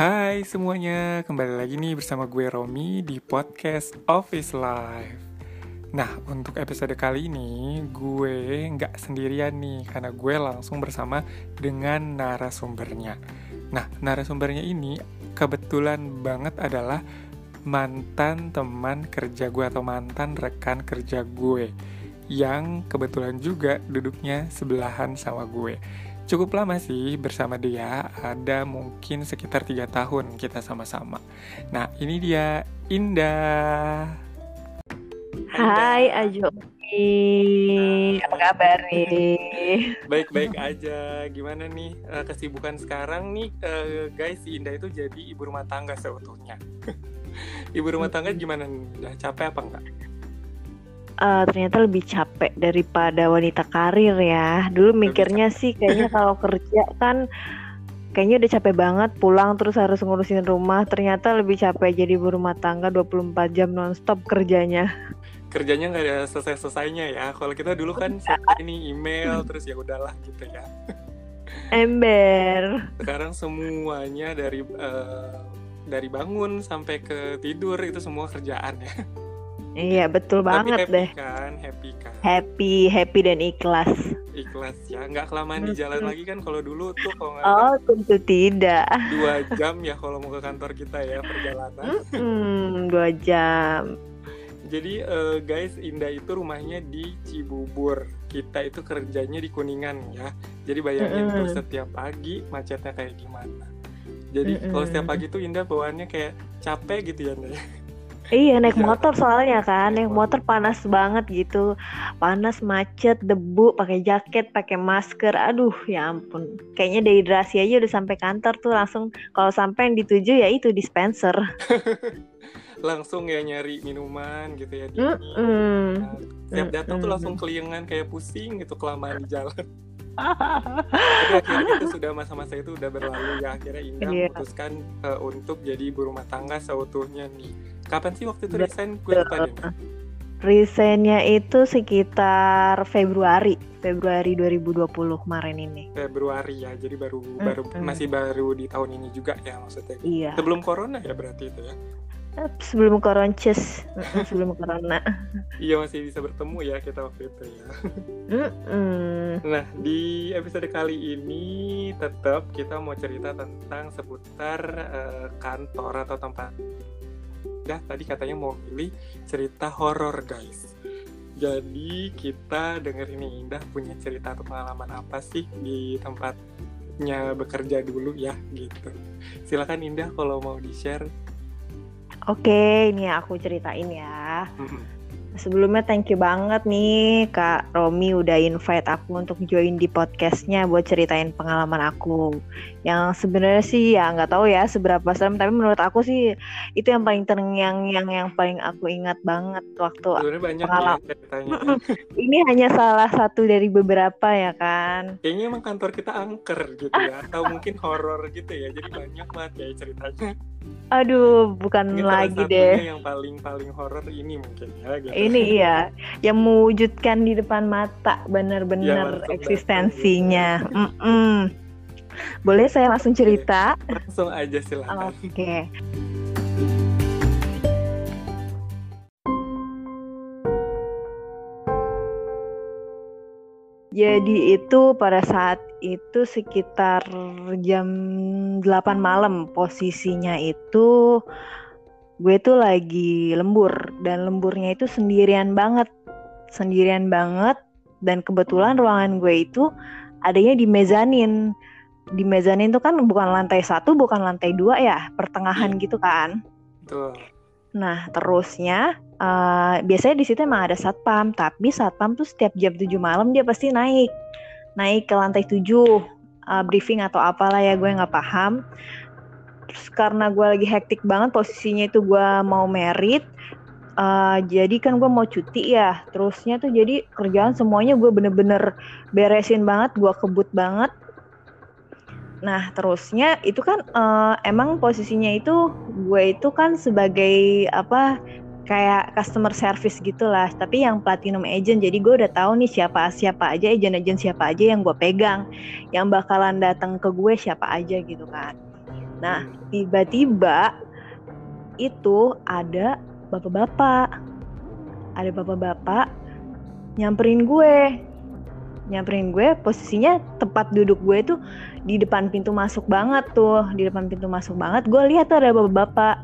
Hai semuanya, kembali lagi nih bersama gue Romi di podcast Office Life. Nah, untuk episode kali ini gue nggak sendirian nih, karena gue langsung bersama dengan narasumbernya. Nah, narasumbernya ini kebetulan banget adalah mantan teman kerja gue atau mantan rekan kerja gue yang kebetulan juga duduknya sebelahan sama gue cukup lama sih bersama dia ada mungkin sekitar tiga tahun kita sama-sama. Nah ini dia Indah. Hai Ajo. Apa kabar nih? Baik-baik aja. Gimana nih uh, kesibukan sekarang nih? Uh, guys si Indah itu jadi ibu rumah tangga seutuhnya. Ibu rumah tangga gimana nih? Udah capek apa enggak uh, ternyata lebih capek daripada wanita karir ya. Dulu mikirnya sih kayaknya kalau kerja kan kayaknya udah capek banget pulang terus harus ngurusin rumah. Ternyata lebih capek jadi ibu rumah tangga 24 jam nonstop kerjanya. Kerjanya nggak ada selesai-selesainya ya. Kalau kita dulu kan ini email terus ya udahlah gitu ya. Ember. Sekarang semuanya dari uh, dari bangun sampai ke tidur itu semua kerjaan ya. Iya betul banget happy deh. kan, happy kan. Happy, happy dan ikhlas. Ikhlas ya, nggak kelamaan di jalan lagi kan kalau dulu tuh kalau nggak Oh tentu tidak. dua jam ya kalau mau ke kantor kita ya perjalanan. Hmm, dua jam. Jadi uh, guys, Indah itu rumahnya di Cibubur. Kita itu kerjanya di Kuningan ya. Jadi bayangin mm tuh setiap pagi macetnya kayak gimana. Jadi mm -hmm. kalau setiap pagi tuh Indah bawaannya kayak capek gitu ya, Indah. Iya naik motor soalnya kan, naik motor panas banget gitu, panas macet, debu, pakai jaket, pakai masker, aduh ya ampun, kayaknya dehidrasi aja udah sampai kantor tuh langsung kalau sampai yang dituju ya itu dispenser. langsung ya nyari minuman gitu ya. Mm -mm. Nah, setiap datang mm -mm. tuh langsung keliengan kayak pusing gitu kelamaan di jalan. Tapi akhirnya itu sudah masa-masa itu udah berlalu ya akhirnya Indah yeah. memutuskan uh, untuk jadi ibu rumah tangga seutuhnya nih. Kapan sih waktu itu resign? Gue lupa deh. Resignnya itu sekitar Februari, Februari 2020 kemarin ini. Februari ya, jadi baru mm -hmm. baru masih baru di tahun ini juga ya maksudnya. Iya. Sebelum corona ya berarti itu ya sebelum koronces sebelum corona iya masih bisa bertemu ya kita waktu itu ya nah di episode kali ini tetap kita mau cerita tentang seputar uh, kantor atau tempat ya tadi katanya mau pilih cerita horor guys. Jadi kita denger ini Indah punya cerita atau pengalaman apa sih di tempatnya bekerja dulu ya gitu. Silakan Indah kalau mau di share Oke, ini aku ceritain ya. Sebelumnya thank you banget nih Kak Romi udah invite aku untuk join di podcastnya buat ceritain pengalaman aku. Yang sebenarnya sih ya nggak tahu ya seberapa serem, tapi menurut aku sih itu yang paling terngiang yang yang paling aku ingat banget waktu pengalaman. Ya, Ini hanya salah satu dari beberapa ya kan. Kayaknya emang kantor kita angker gitu ya, atau mungkin horor gitu ya, jadi banyak banget ya ceritanya. Aduh, bukan ini lagi deh. Yang paling paling horor ini mungkin ya. Gitu. Ini iya, yang mewujudkan di depan mata benar-benar ya, eksistensinya. Mm -mm. Boleh saya langsung cerita? Langsung aja silakan. Oke. Okay. Jadi itu pada saat itu sekitar jam 8 malam posisinya itu gue tuh lagi lembur dan lemburnya itu sendirian banget. Sendirian banget dan kebetulan ruangan gue itu adanya di mezanin. Di mezanin itu kan bukan lantai satu, bukan lantai dua ya, pertengahan gitu kan. Betul. Nah, terusnya uh, biasanya di situ emang ada satpam, tapi satpam tuh setiap jam 7 malam dia pasti naik. Naik ke lantai 7 uh, briefing atau apalah ya gue nggak paham. Terus karena gue lagi hektik banget posisinya itu gue mau merit, uh, jadi kan gue mau cuti ya. Terusnya tuh jadi kerjaan semuanya gue bener-bener beresin banget, gue kebut banget. Nah, terusnya itu kan uh, emang posisinya itu gue itu kan sebagai apa kayak customer service gitulah, tapi yang platinum agent. Jadi gue udah tahu nih siapa siapa aja agent-agent siapa aja yang gue pegang, yang bakalan datang ke gue siapa aja gitu kan. Nah, tiba-tiba itu ada bapak-bapak. Ada bapak-bapak nyamperin gue. Nyamperin gue, posisinya tempat duduk gue itu di depan pintu masuk banget tuh. Di depan pintu masuk banget, gue lihat tuh ada bapak-bapak.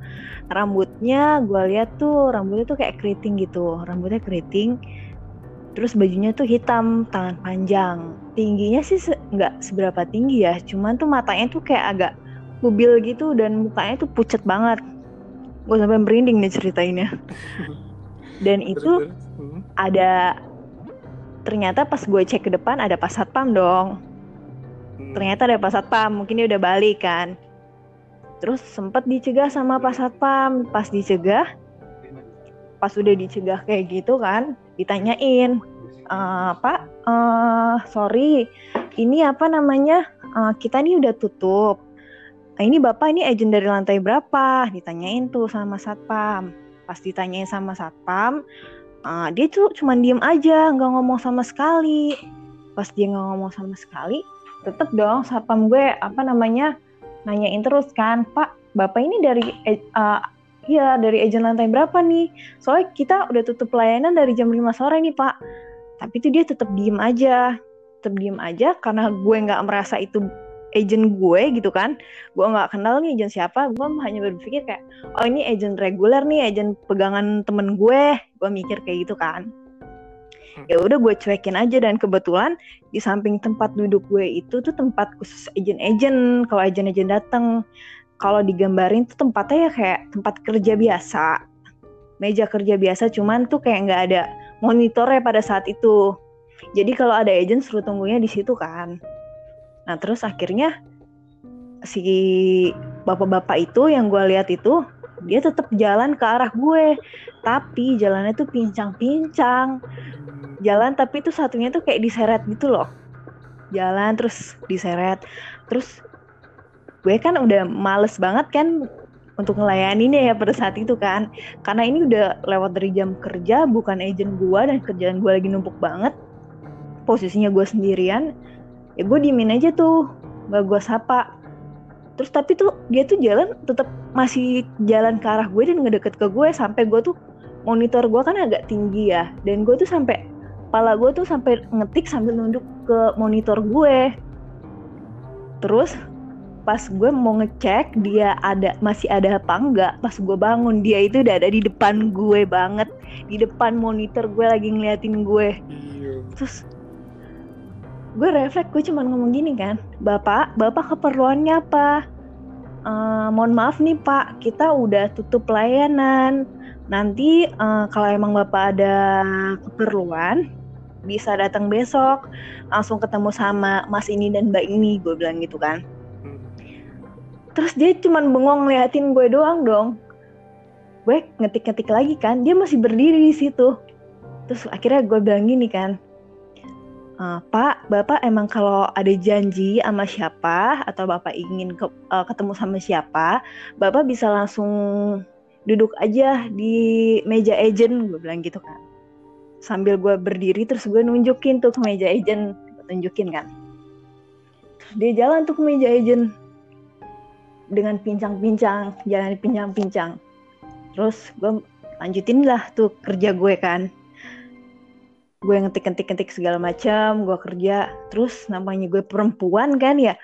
Rambutnya gue lihat tuh, rambutnya tuh kayak keriting gitu. Rambutnya keriting. Terus bajunya tuh hitam, tangan panjang. Tingginya sih nggak se seberapa tinggi ya, cuman tuh matanya tuh kayak agak kubil gitu dan mukanya tuh pucet banget gue sampai merinding nih ceritainnya dan itu hmm. ada ternyata pas gue cek ke depan ada pas satpam dong. Hmm. ternyata ada pas satpam mungkin dia udah balik kan. Terus sempet dicegah sama pas satpam. Pas dicegah pas udah dicegah kayak gitu kan ditanyain e, pak uh, sorry ini apa namanya? Uh, kita nih udah tutup. Nah, ini bapak ini agent dari lantai berapa? Ditanyain tuh sama satpam. Pas ditanyain sama satpam uh, dia tuh cuma diem aja nggak ngomong sama sekali. Pas dia nggak ngomong sama sekali tetep dong satpam gue apa namanya nanyain terus kan pak bapak ini dari uh, Iya dari agent lantai berapa nih? Soalnya kita udah tutup pelayanan dari jam 5 sore nih pak. Tapi itu dia tetap diem aja, tetap diem aja karena gue nggak merasa itu agent gue gitu kan. Gue nggak kenal nih agent siapa. Gue hanya berpikir kayak oh ini agent reguler nih agent pegangan temen gue gue mikir kayak gitu kan. Hmm. ya udah gue cuekin aja dan kebetulan di samping tempat duduk gue itu tuh tempat khusus agent-agent. Kalau agent-agent dateng kalau digambarin tuh tempatnya ya kayak tempat kerja biasa. Meja kerja biasa cuman tuh kayak nggak ada monitornya pada saat itu. Jadi kalau ada agent suruh tunggunya di situ kan. Nah terus akhirnya si bapak-bapak itu yang gue lihat itu dia tetap jalan ke arah gue. Tapi jalannya tuh pincang-pincang. Jalan tapi itu satunya tuh kayak diseret gitu loh. Jalan terus diseret. Terus gue kan udah males banget kan untuk ngelayaninnya ya pada saat itu kan. Karena ini udah lewat dari jam kerja bukan agent gue dan kerjaan gue lagi numpuk banget. Posisinya gue sendirian. Ya gue diemin aja tuh. Gak gue sapa terus tapi tuh dia tuh jalan tetap masih jalan ke arah gue dan ngedeket ke gue sampai gue tuh monitor gue kan agak tinggi ya. Dan gue tuh sampai kepala gue tuh sampai ngetik sambil nunduk ke monitor gue. Terus pas gue mau ngecek dia ada masih ada apa enggak pas gue bangun dia itu udah ada di depan gue banget. Di depan monitor gue lagi ngeliatin gue. Iya. terus gue refleks gue cuma ngomong gini kan bapak bapak keperluannya apa? Uh, mohon maaf nih pak kita udah tutup pelayanan. Nanti uh, kalau emang bapak ada keperluan bisa datang besok. Langsung ketemu sama mas ini dan mbak ini gue bilang gitu kan. Terus dia cuma bengong ngeliatin gue doang dong. Gue ngetik-ngetik lagi kan dia masih berdiri di situ. Terus akhirnya gue bilang gini kan Uh, Pak, Bapak emang kalau ada janji sama siapa atau Bapak ingin ke, uh, ketemu sama siapa, Bapak bisa langsung duduk aja di meja agent, gue bilang gitu kan. Sambil gue berdiri terus gue nunjukin tuh ke meja agent, gue tunjukin kan. Terus dia jalan tuh ke meja agent dengan pincang-pincang, jalan pincang-pincang. Terus gue lanjutin lah tuh kerja gue kan gue ngetik-ngetik-ngetik segala macam gue kerja. Terus namanya gue perempuan kan ya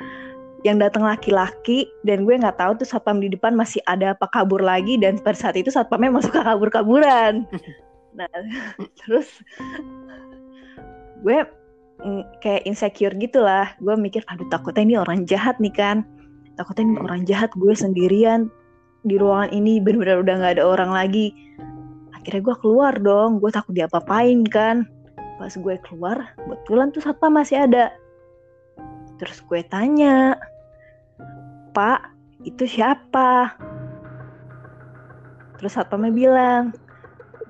yang datang laki-laki dan gue nggak tahu tuh satpam di depan masih ada apa kabur lagi dan pada saat itu satpamnya masuk ke kabur-kaburan. Nah terus gue mm, kayak insecure gitulah. Gue mikir aduh takutnya ini orang jahat nih kan. Takutnya ini orang jahat gue sendirian di ruangan ini benar-benar udah nggak ada orang lagi. Akhirnya gue keluar dong. Gue takut diapa-apain kan pas gue keluar kebetulan tuh satpam masih ada. Terus gue tanya pak itu siapa? Terus satpamnya bilang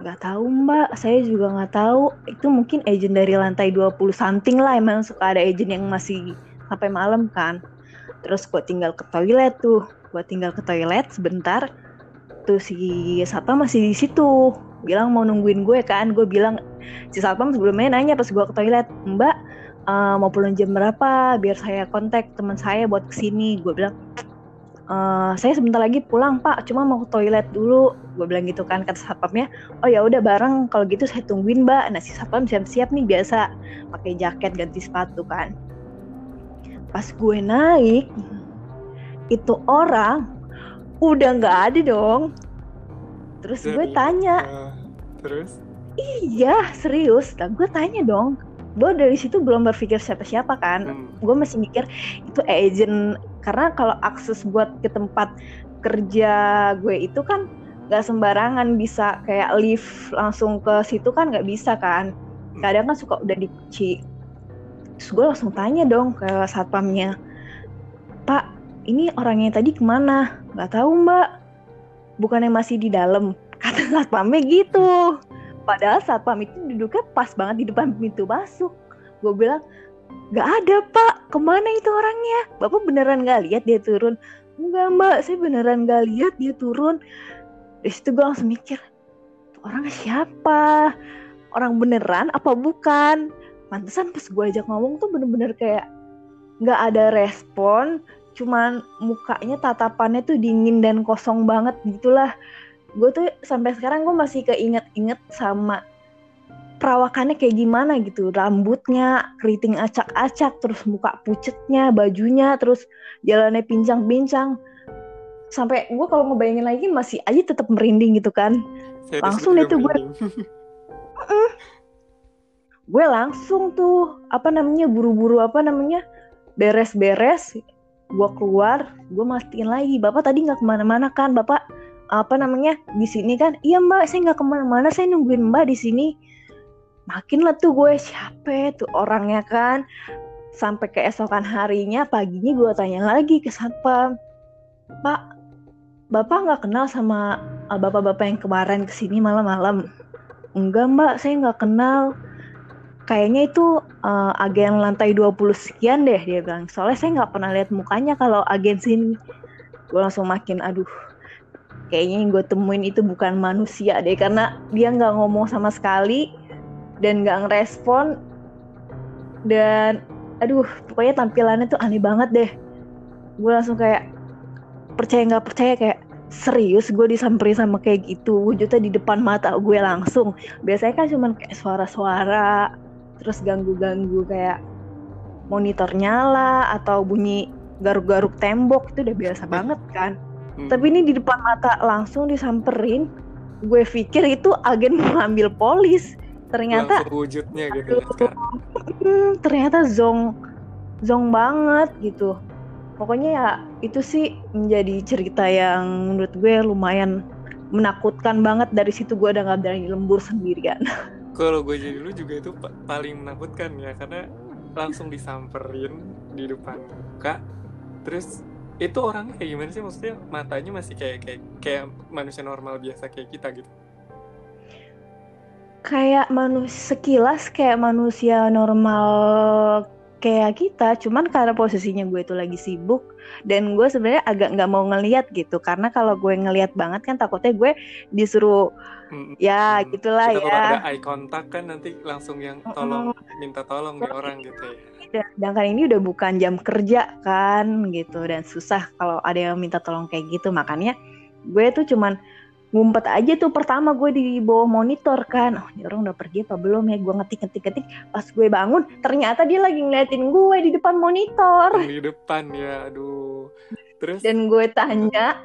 nggak tahu mbak. Saya juga nggak tahu. Itu mungkin agent dari lantai 20 something lah. Emang suka ada agent yang masih sampai malam kan. Terus gue tinggal ke toilet tuh. Gue tinggal ke toilet sebentar. Tuh si satpam masih di situ. Bilang mau nungguin gue kan. Gue bilang si satpam sebelumnya nanya pas gue ke toilet mbak uh, mau pulang jam berapa biar saya kontak teman saya buat ke sini gue bilang Uh, saya sebentar lagi pulang pak, cuma mau ke toilet dulu. Gue bilang gitu kan kata satpamnya. Oh ya udah bareng, kalau gitu saya tungguin mbak. Nah si satpam siap-siap nih biasa pakai jaket ganti sepatu kan. Pas gue naik, itu orang udah nggak ada dong. Terus gue tanya. Uh, terus? Iya serius. Nah, gue tanya dong. Gue dari situ belum berpikir siapa-siapa kan. Hmm. Gue masih mikir itu agent karena kalau akses buat ke tempat kerja gue itu kan gak sembarangan bisa kayak lift langsung ke situ kan nggak bisa kan kadang kan suka udah dikunci terus gue langsung tanya dong ke satpamnya pak ini orangnya tadi ke mana nggak tahu mbak bukannya masih di dalam kata satpamnya gitu padahal satpam itu duduknya pas banget di depan pintu masuk gue bilang Gak ada pak, ke mana itu orangnya? Bapak beneran gak lihat dia turun? Enggak mbak, saya beneran gak lihat dia turun. Dari situ gue langsung mikir, orang siapa? Orang beneran apa bukan? Pantesan pas gue ajak ngomong tuh bener-bener kayak gak ada respon, cuman mukanya tatapannya tuh dingin dan kosong banget gitulah. Gue tuh sampai sekarang gue masih keinget-inget sama perawakannya kayak gimana gitu. Rambutnya keriting acak-acak terus muka pucetnya bajunya terus jalannya pincang-pincang. Sampai gue kalau ngebayangin lagi masih aja tetap merinding gitu kan. Saya langsung itu gue gue langsung tuh apa namanya buru-buru apa namanya beres-beres gue keluar gue mastiin lagi bapak tadi nggak ke mana-mana kan bapak apa namanya di sini kan? Iya mbak saya nggak ke mana-mana saya nungguin mbak di sini. Makin lah tuh gue siapa tuh orangnya kan. Sampai keesokan harinya paginya gue tanya lagi ke satpam. Pak bapak nggak kenal sama uh, bapak-bapak yang kemarin ke sini malam-malam? Enggak mbak saya nggak kenal. Kayaknya itu uh, agen lantai 20 sekian deh dia bilang. Soalnya saya nggak pernah lihat mukanya kalau agen sini. Gue langsung makin aduh kayaknya yang gue temuin itu bukan manusia deh karena dia nggak ngomong sama sekali dan nggak ngerespon. Dan aduh pokoknya tampilannya tuh aneh banget deh. Gue langsung kayak percaya nggak percaya kayak serius gue disamperin sama kayak gitu wujudnya di depan mata gue langsung. Biasanya kan cuman kayak suara-suara terus ganggu-ganggu kayak monitor nyala atau bunyi garuk-garuk tembok itu udah biasa banget kan hmm. tapi ini di depan mata langsung disamperin. Gue pikir itu agen mengambil polis. Ternyata wujudnya gitu sekarang. Hmm, ternyata zong zong banget gitu. Pokoknya ya itu sih menjadi cerita yang menurut gue lumayan menakutkan banget. Dari situ gue udah nggak berani lembur sendirian. Kalau gue jadi lu juga itu paling menakutkan ya. Karena langsung disamperin di depan muka. Terus itu orangnya kayak gimana sih? Maksudnya matanya masih kayak kayak kayak manusia normal biasa kayak kita gitu? Kayak manusia sekilas kayak manusia normal kayak kita cuman karena posisinya gue itu lagi sibuk dan gue sebenarnya agak nggak mau ngeliat gitu. Karena kalau gue ngeliat banget kan takutnya gue disuruh hmm, ya hmm. gitulah ya. ada eye contact kan nanti langsung yang tolong hmm. minta tolong nih orang gitu ya sedangkan ini udah bukan jam kerja kan gitu. Dan susah kalau ada yang minta tolong kayak gitu. Makanya gue tuh cuman ngumpet aja tuh pertama gue di bawah monitor kan. Oh ini orang udah pergi apa belum ya? Gue ngetik ngetik ngetik pas gue bangun ternyata dia lagi ngeliatin gue di depan monitor. Di depan ya aduh. Terus? Dan gue tanya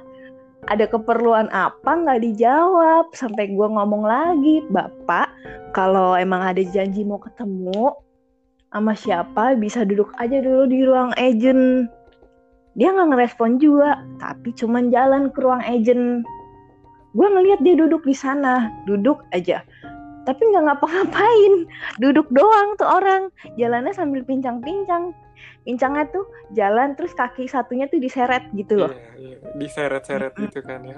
ada keperluan apa nggak dijawab? Sampai gue ngomong lagi bapak kalau emang ada janji mau ketemu sama siapa bisa duduk aja dulu di ruang agent. Dia nggak ngerespon juga tapi cuman jalan ke ruang agent. Gue ngelihat dia duduk di sana duduk aja. Tapi nggak ngapa-ngapain duduk doang tuh orang. Jalannya sambil pincang-pincang. Pincangnya tuh jalan terus kaki satunya tuh diseret gitu loh. Iya, iya. diseret-seret gitu kan ya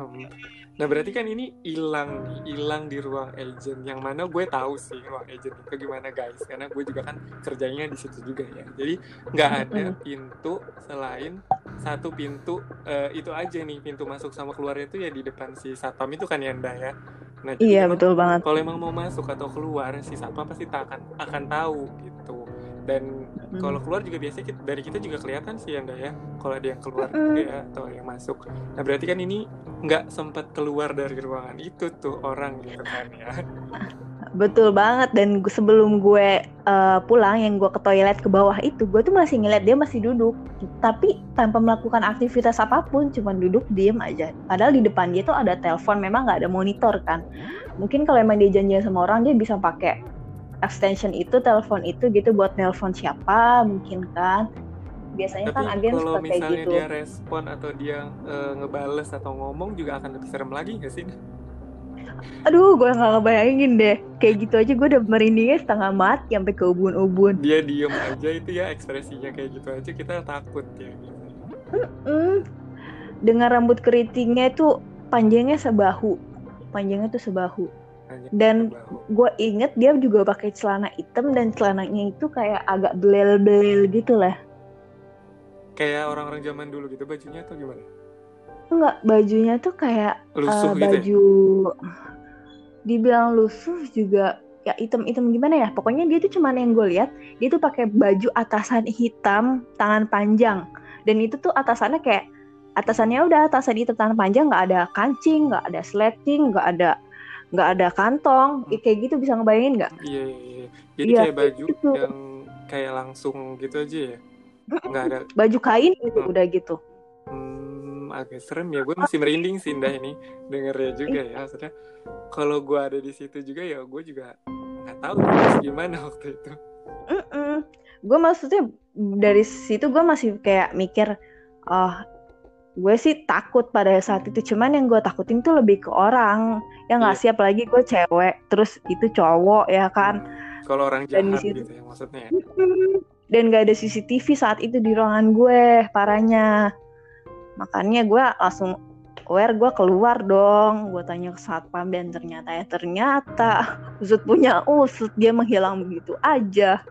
Nah berarti kan ini hilang hilang di ruang agent yang mana gue tahu sih ruang agent itu gimana guys karena gue juga kan kerjanya di situ juga ya. Jadi nggak ada pintu selain satu pintu uh, itu aja nih pintu masuk sama keluarnya itu ya di depan si satpam itu kan ya Nda ya. Nah, iya betul banget. Kalau emang mau masuk atau keluar si satpam pasti tak akan akan tahu gitu. Dan Hmm. kalau keluar juga biasanya kita, dari kita juga kelihatan sih anda ya. Kalau ada yang keluar juga ya atau yang masuk. Nah berarti kan ini nggak sempat keluar dari ruangan itu tuh orang gitu kan ya. Betul banget. Dan sebelum gue uh, pulang yang gue ke toilet ke bawah itu gue tuh masih ngeliat dia masih duduk. Tapi tanpa melakukan aktivitas apa pun cuman duduk diem aja. Padahal di depan dia tuh ada telepon memang nggak ada monitor kan. Mungkin kalau emang dia janjian sama orang dia bisa pakai extension itu telepon itu gitu buat nelpon siapa mungkin kan. Biasanya kan tapi agen kalau suka kayak misalnya gitu. dia respon atau dia eh, ngebales atau ngomong juga akan lebih serem lagi nggak sih? Aduh gue nggak ngebayangin deh. Kayak gitu aja gue udah merindingnya setengah mati sampai ke ubun-ubun. Dia diem aja itu ya ekspresinya kayak gitu aja kita takut ya. Hmm, dengan rambut keritingnya itu panjangnya sebahu, panjangnya tuh sebahu. Dan gue inget dia juga pakai celana hitam dan celananya itu kayak agak belel-belel gitu lah. kayak orang-orang zaman dulu gitu bajunya atau gimana Enggak, bajunya tuh kayak lusuh uh, gitu ya? baju dibilang lusuh juga ya hitam-hitam gimana ya? Pokoknya dia tuh cuman yang gue lihat dia tuh pakai baju atasan hitam tangan panjang dan itu tuh atasannya kayak atasannya udah atasan hitam tangan panjang nggak ada kancing, nggak ada sleting, nggak ada nggak ada kantong, Ya, kayak gitu bisa ngebayangin nggak? Iya, iya, iya. Jadi Iya, kayak baju gitu. yang kayak langsung gitu aja ya. Nggak ada Baju kain gitu Hmm. udah gitu. hmm, agak serem ya. Gue masih merinding sih Indah ini dengernya juga ya. Maksudnya kalau gue ada di situ juga ya gue juga nggak tahu harus gimana waktu itu. Gue maksudnya dari situ gue masih kayak mikir, oh gue sih takut pada saat itu. Cuman yang gue takutin tuh lebih ke orang yang nggak Iya. siap lagi gue cewek, terus itu cowok ya kan. Kalau orang Dan jahat situ- gitu ya maksudnya. ya. Dan gak ada CCTV saat itu di ruangan gue, parahnya. Makanya gue langsung aware gue keluar dong. Gue tanya ke satpam dan ternyata ya ternyata usut punya usut dia menghilang begitu aja.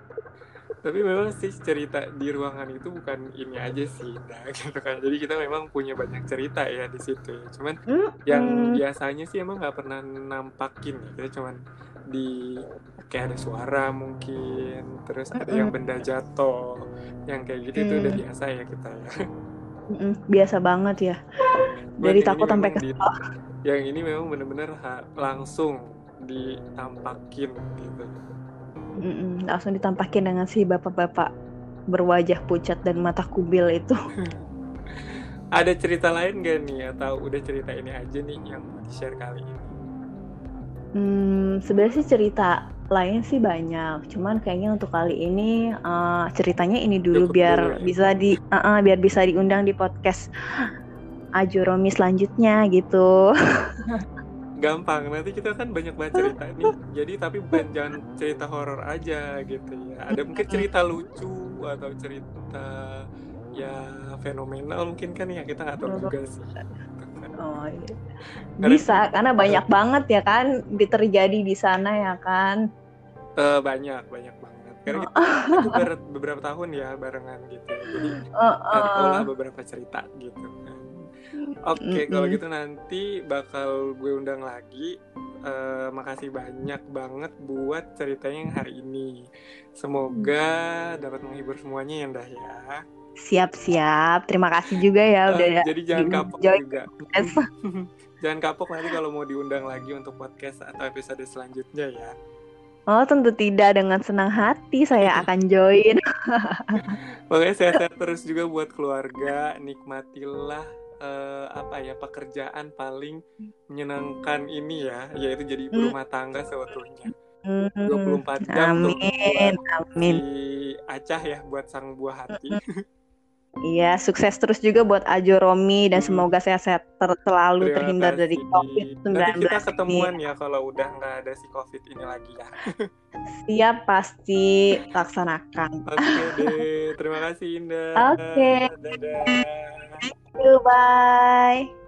Tapi memang sih cerita di ruangan itu bukan ini aja sih, Indah, gitu kan. Jadi kita memang punya banyak cerita ya di situ. ya. Cuman yang biasanya sih emang nggak pernah nampakin ya kita cuman di kayak ada suara mungkin terus ada yang benda jatuh yang kayak gitu itu udah Mm. biasa ya kita ya biasa banget ya. Dari takut sampai ke yang ini memang bener-bener langsung ditampakin gitu Mm-mm, langsung ditampakin dengan si bapak-bapak berwajah pucat dan mata kubil itu. ada cerita lain gak nih atau udah cerita ini aja nih yang mau di share kali ini Hmm, sebenarnya sih cerita lain sih banyak. Cuman kayaknya untuk kali ini eh, ceritanya ini dulu Cukup biar dulu ya. bisa di eh, eh, biar bisa diundang di podcast Ajoromi selanjutnya gitu. gampang nanti kita kan banyak banget cerita nih. Jadi tapi bukan jangan cerita horor aja gitu ya. Ada mungkin cerita lucu atau cerita ya fenomenal mungkin kan ya kita nggak tahu juga sih. Oh, iya. Bisa karena banyak banget ya kan di- terjadi di sana ya kan. Eh, banyak banyak banget. Karena kita, kita ber- beberapa tahun ya barengan gitu ya. jadi tahu lah beberapa cerita gitu kan oke kalau Mm-mm. gitu nanti bakal gue undang lagi Eh, makasih banyak banget buat ceritanya yang hari ini semoga dapat menghibur semuanya ya Ndah ya Siap-siap. Terima kasih juga ya Eh, udah ya. jadi jangan kapok juga jangan kapok nanti kalau mau diundang lagi untuk podcast atau episode selanjutnya ya Oh, tentu tidak dengan senang hati saya akan join. Makanya sehat-sehat terus juga buat keluarga, nikmatilah eh, apa ya pekerjaan paling menyenangkan ini ya, yaitu jadi ibu Hmm. rumah tangga seutuhnya. Hmm, 24 jam tuh Amin, amin. si Acah ya buat sang buah hati. Iya, sukses terus juga buat Ajo Romi dan Hmm. semoga sehat ter- selalu Terima terhindar dari kasih. COVID-19. Nanti kita ketemuan ya kalau udah nggak ada si COVID ini lagi ya. Siap pasti laksanakan. Oke deh, terima kasih Indah. Oke. Dadah. Bye.